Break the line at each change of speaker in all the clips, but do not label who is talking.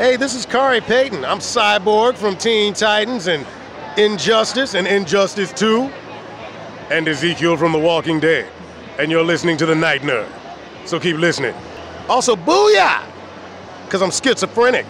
Hey, this is Khary Payton. I'm Cyborg from Teen Titans and Injustice and Injustice 2 and Ezekiel from The Walking Dead. And you're listening to The Night Nerd. So keep listening. Also, booyah! Because I'm schizophrenic.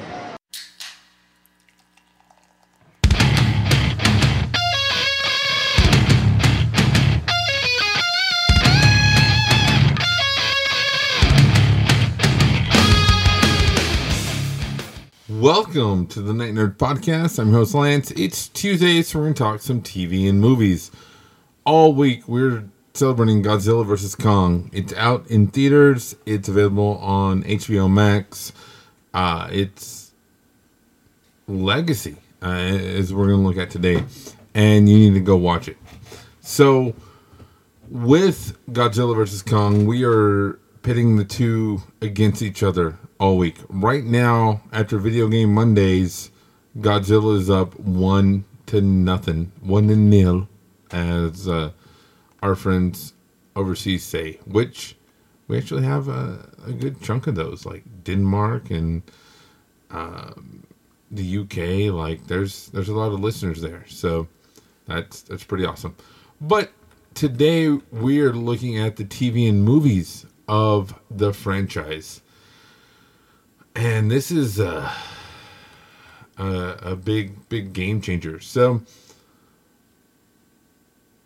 Welcome to the Night Nerd Podcast. I'm your host Lance. It's Tuesday, so we're going to talk some TV and movies. All week, we're celebrating Godzilla vs. Kong. It's out in theaters, it's available on HBO Max. Uh, it's Legacy, uh, is we're going to look at today, and you need to go watch it. So, with Godzilla vs. Kong, we are pitting the two against each other all week. Right now, after Video Game Mondays, Godzilla is up one to nothing, one to nil, as uh, our friends overseas say. Which we actually have a, a good chunk of those, like Denmark and um, the UK. Like there's there's a lot of listeners there, so that's that's pretty awesome. But today we are looking at the TV and movies of the franchise and this is a, a, a big big game changer. So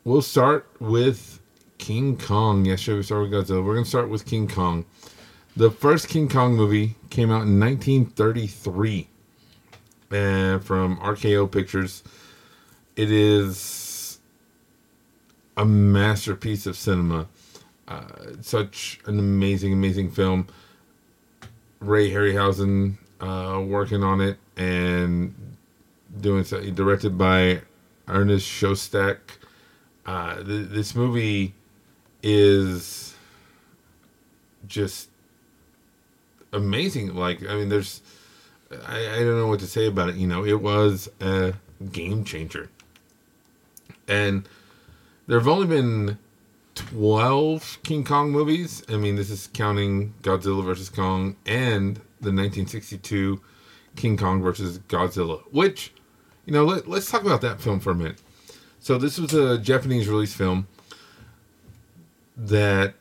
we'll start with King Kong. Yesterday we started with Godzilla. We're gonna start with King Kong. The first King Kong movie came out in 1933, and from RKO Pictures. It is a masterpiece of cinema. Uh, such an amazing, amazing film. Ray Harryhausen uh, working on it and doing so. Directed by Ernest Schoedsack. Uh, th- this movie is just amazing. Like, I mean, there's, I, I don't know what to say about it. You know, it was a game changer. And there have only been 12 King Kong movies. I mean, this is counting Godzilla vs. Kong and the 1962 King Kong vs. Godzilla, which, you know, let, let's talk about that film for a minute. So, this was a Japanese release film that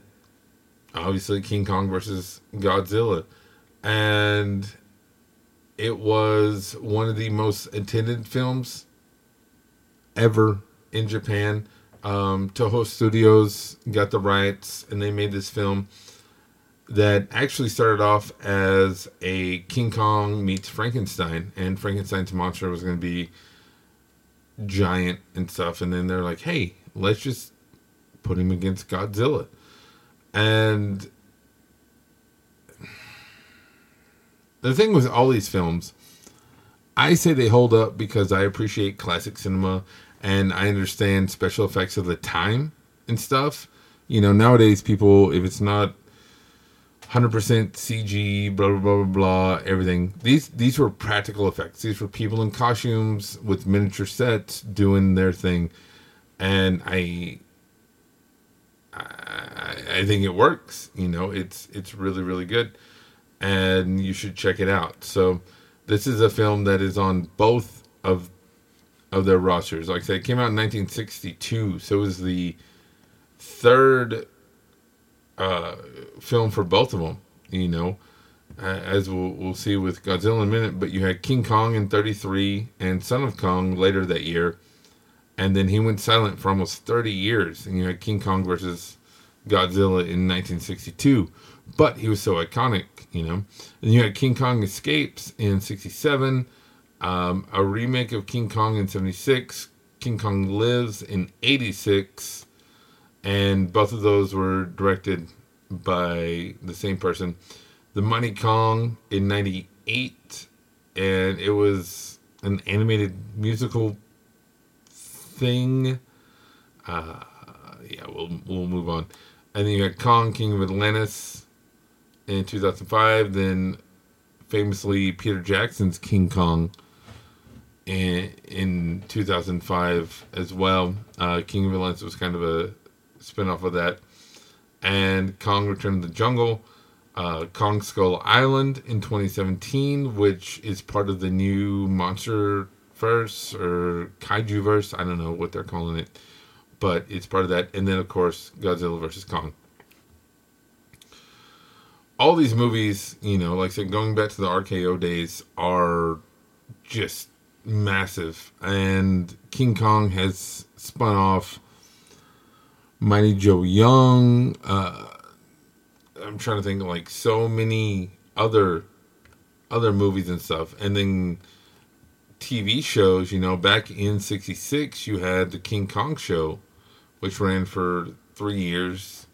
obviously King Kong versus Godzilla. And it was one of the most attended films ever in Japan. Um, Toho Studios got the rights and they made this film that actually started off as a King Kong meets Frankenstein, and Frankenstein's monster was going to be giant and stuff. And then they're like, hey, let's just put him against Godzilla. And the thing with all these films, I say they hold up because I appreciate classic cinema and I understand special effects of the time and stuff. You know, nowadays people, if it's not 100% CG, blah blah blah blah blah, everything. These these were practical effects. These were people in costumes with miniature sets doing their thing, and I, I, I think it works. You know, it's it's really really good, and you should check it out. So, this is a film that is on both of of their rosters. Like I said, it came out in 1962, so it was the third uh, film for both of them. You know, as we'll, we'll see with Godzilla in a minute. But you had King Kong in '33 and Son of Kong later that year, and then he went silent for almost 30 years. And you had King Kong versus Godzilla in 1962. But he was so iconic, you know. And you had King Kong Escapes in '67 um, a remake of King Kong in 76, King Kong Lives in 86, and both of those were directed by the same person. The Mighty Kong in 98, and it was an animated musical thing. Uh, yeah, we'll, we'll move on. And then you had Kong, King of Atlantis in 2005, then famously Peter Jackson's King Kong in, in 2005 as well. Uh, King of Atlantis was kind of a spinoff of that. And Kong Return to the Jungle uh, Kong Skull Island in 2017, which is part of the new Monster Verse or Kaiju Verse. I don't know what they're calling it, but it's part of that. And then, of course, Godzilla versus Kong. All these movies, you know, like I said, going back to the RKO days, are just massive. And King Kong has spun off Mighty Joe Young. Uh, I'm trying to think of like so many other other movies and stuff, and then TV shows. You know, back in '66, you had the King Kong show, which ran for three years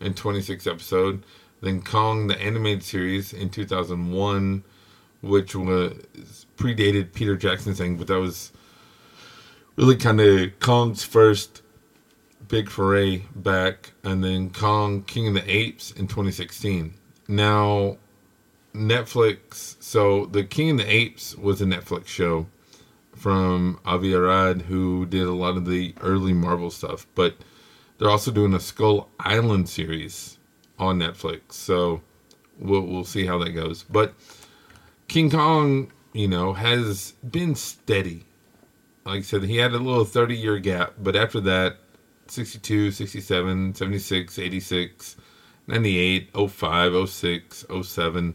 and 26 episodes. Then Kong, the animated series, in 2001, which was predated Peter Jackson's thing, but that was really kind of Kong's first big foray back, and then Kong King of the Apes in 2016. Now, Netflix. So the King of the Apes was a Netflix show from Avi Arad, who did a lot of the early Marvel stuff, but they're also doing a Skull Island series on Netflix. So we'll we'll see how that goes. But King Kong, you know, has been steady. Like I said, he had a little 30 year gap, but after that, 62, 67, 76, 86, 98, 05, 06, 07,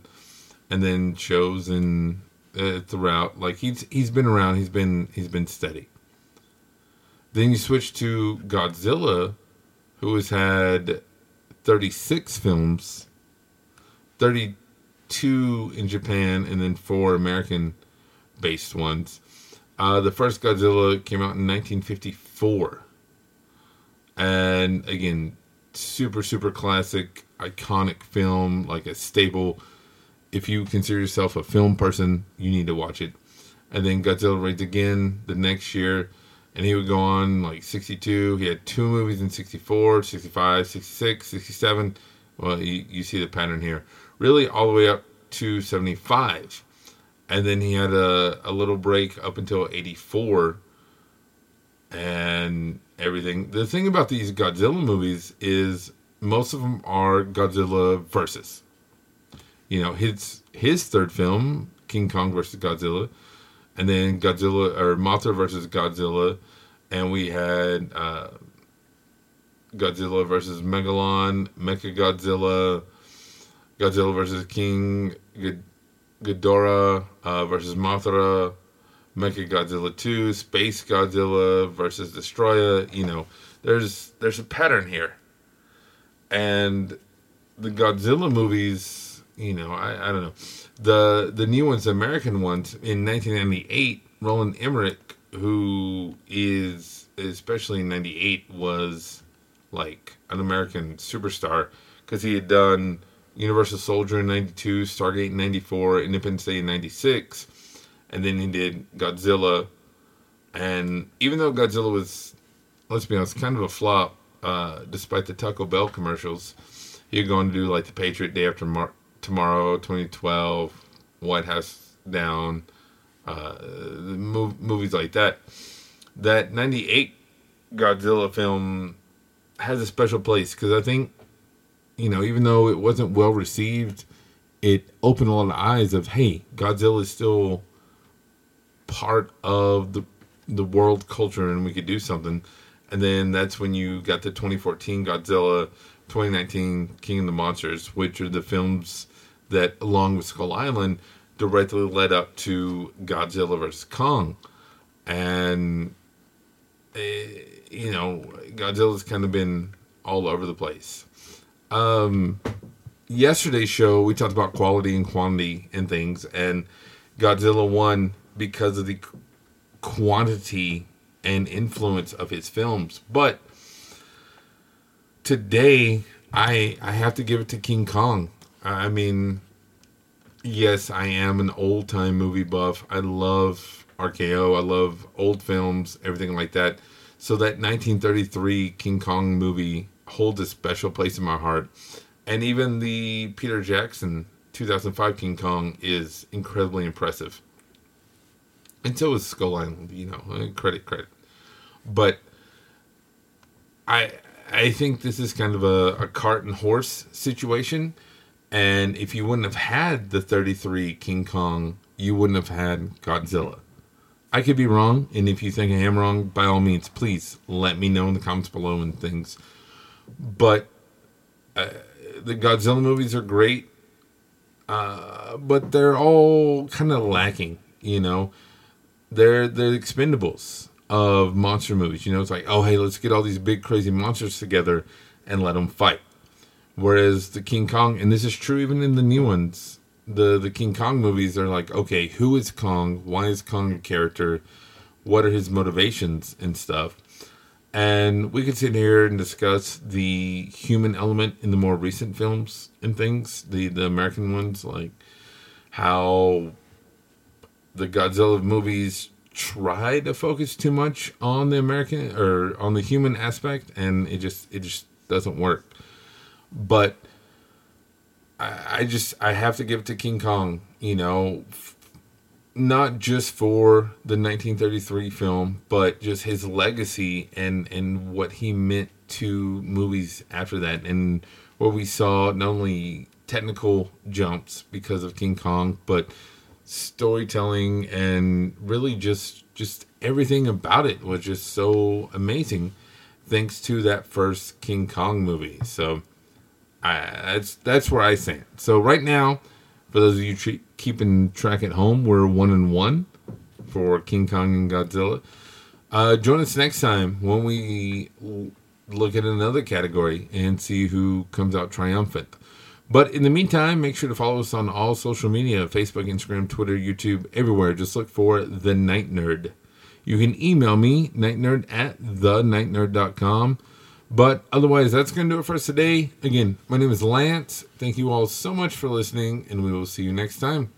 and then shows in uh, throughout. Like he's he's been around. He's been he's been steady. Then you switch to Godzilla, who has had 36 films, 32 in Japan, and then four American based ones. Uh, the first Godzilla came out in 1954 and again super super classic iconic film like a staple if you consider yourself a film person you need to watch it. And then godzilla Raids again the next year and he would go on like 62 he had two movies in 64 65 66 67 well you, you see the pattern here really all the way up to 75 and then he had a, a little break up until 84 and everything. The thing about these Godzilla movies is most of them are Godzilla versus. You know, his his third film, King Kong versus Godzilla, and then Godzilla or Mothra versus Godzilla, and we had uh, Godzilla versus Megalon, Mecha Godzilla, Godzilla versus King Ghidorah uh, versus Mothra, Mecha Godzilla 2, Space Godzilla versus Destoroyah, you know, there's there's a pattern here. And the Godzilla movies, you know, I, I don't know. The the new ones, the American ones in 1998, Roland Emmerich, who is especially in 98 was like an American superstar because he had done Universal Soldier in 92, Stargate in 94, Independence Day in 96 and then he did Godzilla. And even though Godzilla was, let's be honest, kind of a flop, uh, despite the Taco Bell commercials, he would go on to do like The Patriot, Day After Mar- Tomorrow, 2012, White House Down, uh, mov- movies like that. That 98 Godzilla film has a special place because I think, you know, even though it wasn't well received, it opened a lot of eyes of, hey, Godzilla is still part of the the world culture and we could do something. And then that's when you got the 2014 Godzilla, 2019 King of the Monsters, which are the films that, along with Skull Island, directly led up to Godzilla vs. Kong. And, uh, you know, Godzilla's kind of been all over the place. Um, yesterday's show, we talked about quality and quantity and things, and Godzilla won because of the quantity and influence of his films. But today, I I have to give it to King Kong. I mean, yes, I am an old time movie buff. I love RKO. I love old films, everything like that. So that 1933 King Kong movie holds a special place in my heart. And even the Peter Jackson 2005 King Kong is incredibly impressive until it's Skull Island, you know, uh, credit credit. But I I think this is kind of a, a cart and horse situation. And if you wouldn't have had the 33 King Kong, you wouldn't have had Godzilla. I could be wrong, and if you think I am wrong, by all means, please let me know in the comments below and things. But uh, the Godzilla movies are great, uh, but they're all kind of lacking. You know, they're they're expendables of monster movies. You know, it's like, oh hey, let's get all these big crazy monsters together and let them fight. Whereas the King Kong, and this is true even in the new ones, the the King Kong movies are like, okay, who is Kong? Why is Kong a character? What are his motivations and stuff? And we could sit here and discuss the human element in the more recent films and things, the the American ones, like how the Godzilla movies try to focus too much on the American or on the human aspect, and it just it just doesn't work. But I, I just I have to give it to King Kong. You know, not just for the 1933 film, but just his legacy and and what he meant to movies after that, and where we saw not only technical jumps because of King Kong, but storytelling and really just just everything about it was just so amazing thanks to that first King Kong movie. So I, that's that's where I stand. So right now, for those of you tre- keeping track at home, we're one and one for King Kong and Godzilla. Uh, join us next time when we look at another category and see who comes out triumphant. But in the meantime, make sure to follow us on all social media Facebook, Instagram, Twitter, YouTube, everywhere. Just look for The Night Nerd. You can email me, nightnerd at thenightnerd.com. But otherwise, that's going to do it for us today. Again, my name is Lance. Thank you all so much for listening, and we will see you next time.